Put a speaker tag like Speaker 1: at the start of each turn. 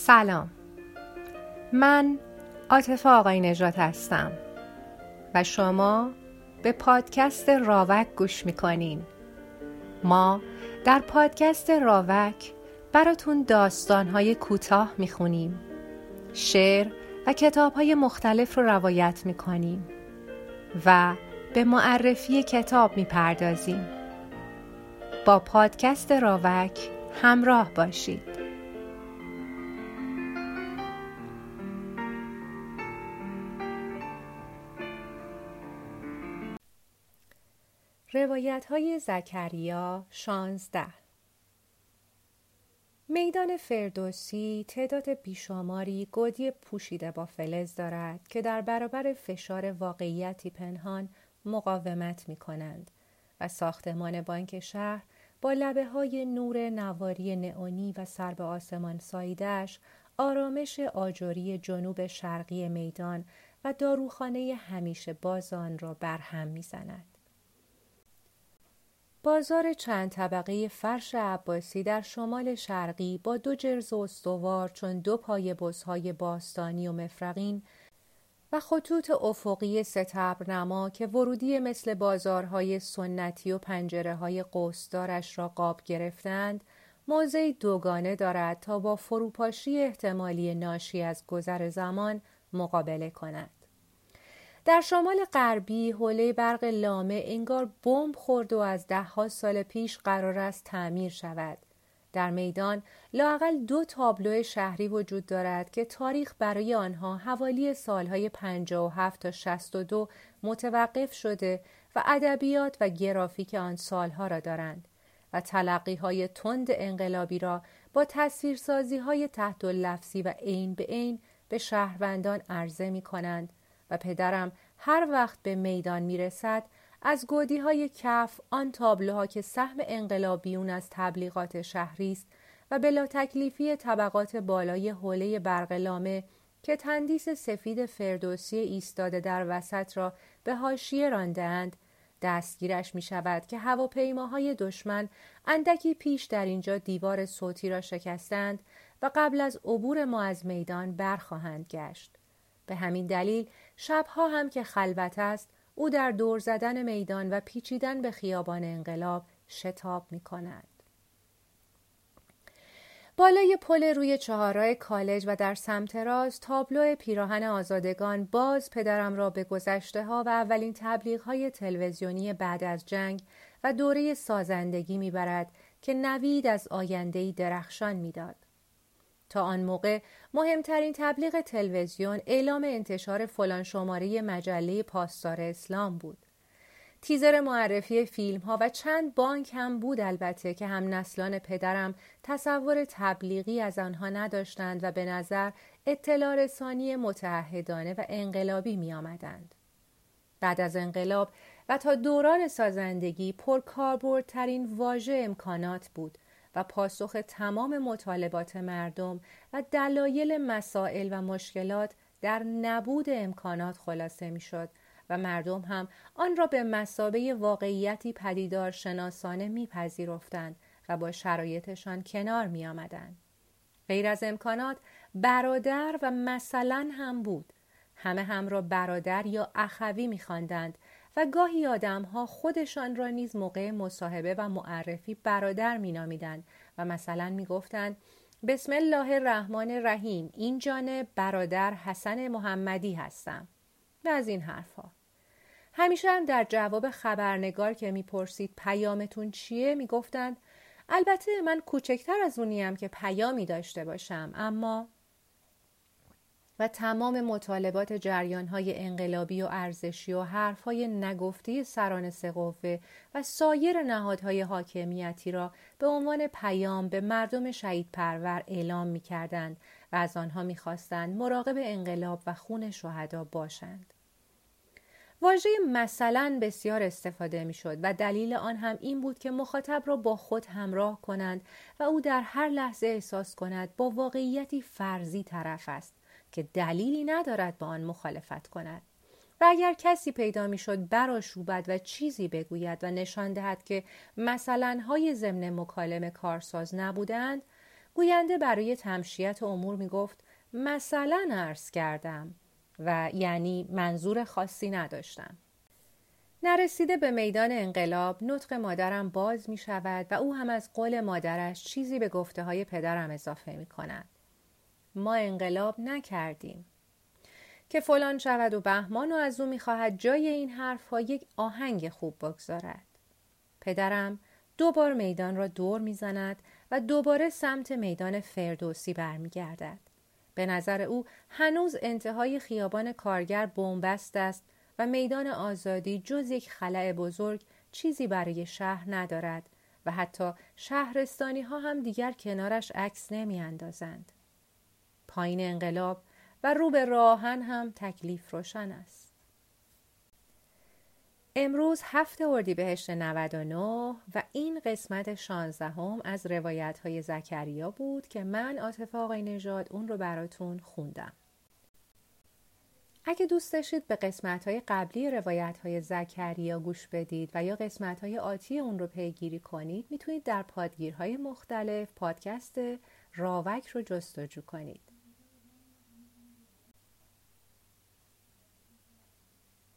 Speaker 1: سلام. من عاطف آقای نجات هستم و شما به پادکست راوک گوش می‌کنین. ما در پادکست راوک براتون داستانهای کوتاه می‌خونیم شعر و کتابهای مختلف رو روایت می‌کنیم و به معرفی کتاب می‌پردازیم. با پادکست راوک همراه باشید. روایت های زکریا شانزده میدان فردوسی تعداد بیشماری گودی پوشیده با فلز دارد که در برابر فشار واقعیتی پنهان مقاومت می کنند و ساختمان بانک شهر با لبه های نور نواری نئونی و سر به آسمان سایدش آرامش آجوری جنوب شرقی میدان و داروخانه همیشه بازان را برهم می‌زند. بازار چند طبقه فرش عباسی در شمال شرقی با دو جرز استوار چون دو پای بزهای باستانی و مفرقین و خطوط افقی نما که ورودی مثل بازارهای سنتی و پنجره های قوسدارش را قاب گرفتند موضعی دوگانه دارد تا با فروپاشی احتمالی ناشی از گذر زمان مقابله کند. در شمال غربی حوله برق لامه انگار بمب خورد و از دهها سال پیش قرار است تعمیر شود. در میدان لاقل دو تابلو شهری وجود دارد که تاریخ برای آنها حوالی سالهای 57 تا 62 متوقف شده و ادبیات و گرافیک آن سالها را دارند و تلقی های تند انقلابی را با تصویرسازی های تحت لفظی و عین به عین به شهروندان عرضه می کنند و پدرم هر وقت به میدان می رسد از گودی های کف آن تابلوها که سهم انقلابیون از تبلیغات شهری است و بلا تکلیفی طبقات بالای حوله برقلامه که تندیس سفید فردوسی ایستاده در وسط را به حاشیه راندهاند دستگیرش می شود که هواپیماهای دشمن اندکی پیش در اینجا دیوار صوتی را شکستند و قبل از عبور ما از میدان برخواهند گشت. به همین دلیل شبها هم که خلوت است او در دور زدن میدان و پیچیدن به خیابان انقلاب شتاب می کند. بالای پل روی چهارراه کالج و در سمت راست تابلو پیراهن آزادگان باز پدرم را به گذشته ها و اولین تبلیغ های تلویزیونی بعد از جنگ و دوره سازندگی می‌برد که نوید از آیندهی درخشان می‌داد. تا آن موقع مهمترین تبلیغ تلویزیون اعلام انتشار فلان شماره مجله پاسدار اسلام بود. تیزر معرفی فیلم ها و چند بانک هم بود البته که هم نسلان پدرم تصور تبلیغی از آنها نداشتند و به نظر اطلاع رسانی متعهدانه و انقلابی می آمدند. بعد از انقلاب و تا دوران سازندگی پرکاربردترین واژه امکانات بود و پاسخ تمام مطالبات مردم و دلایل مسائل و مشکلات در نبود امکانات خلاصه می‌شد و مردم هم آن را به مسابه واقعیتی پدیدار شناسانه میپذیرفتند و با شرایطشان کنار می آمدن. غیر از امکانات برادر و مثلا هم بود همه هم را برادر یا اخوی میخواندند و گاهی آدمها خودشان را نیز موقع مصاحبه و معرفی برادر مینامیدند و مثلا می‌گفتند بسم الله الرحمن الرحیم این جانب برادر حسن محمدی هستم. و از این حرفها. همیشه هم در جواب خبرنگار که می‌پرسید پیامتون چیه می‌گفتند البته من کوچکتر از اونیم که پیامی داشته باشم اما و تمام مطالبات جریانهای انقلابی و ارزشی و حرفهای نگفته سران سقوه و سایر نهادهای حاکمیتی را به عنوان پیام به مردم شهید پرور اعلام می کردند و از آنها می خواستند مراقب انقلاب و خون شهدا باشند. واژه مثلا بسیار استفاده می شد و دلیل آن هم این بود که مخاطب را با خود همراه کنند و او در هر لحظه احساس کند با واقعیتی فرضی طرف است که دلیلی ندارد با آن مخالفت کند و اگر کسی پیدا می‌شد براشوبد و چیزی بگوید و نشان دهد که مثلا های ضمن مکالمه کارساز نبودند گوینده برای تمشیت امور می گفت مثلا عرض کردم و یعنی منظور خاصی نداشتم. نرسیده به میدان انقلاب نطق مادرم باز می شود و او هم از قول مادرش چیزی به گفته های پدرم اضافه می کند. ما انقلاب نکردیم. که فلان شود و بهمان و از او می‌خواهد جای این حرف ها یک آهنگ خوب بگذارد. پدرم دو بار میدان را دور می‌زند و دوباره سمت میدان فردوسی برمیگردد. به نظر او هنوز انتهای خیابان کارگر بنبست است و میدان آزادی جز یک خلع بزرگ چیزی برای شهر ندارد و حتی شهرستانی ها هم دیگر کنارش عکس نمی اندازند. پایین انقلاب و رو به راهن هم تکلیف روشن است. امروز هفته اردیبهشت 99 و این قسمت 16 هم از روایت های زکریا بود که من عاطف آقای نژاد اون رو براتون خوندم. اگه دوست داشتید به قسمت های قبلی روایت های زکریا گوش بدید و یا قسمت های آتی اون رو پیگیری کنید می‌تونید در پادگیرهای مختلف پادکست راوک رو جستجو کنید.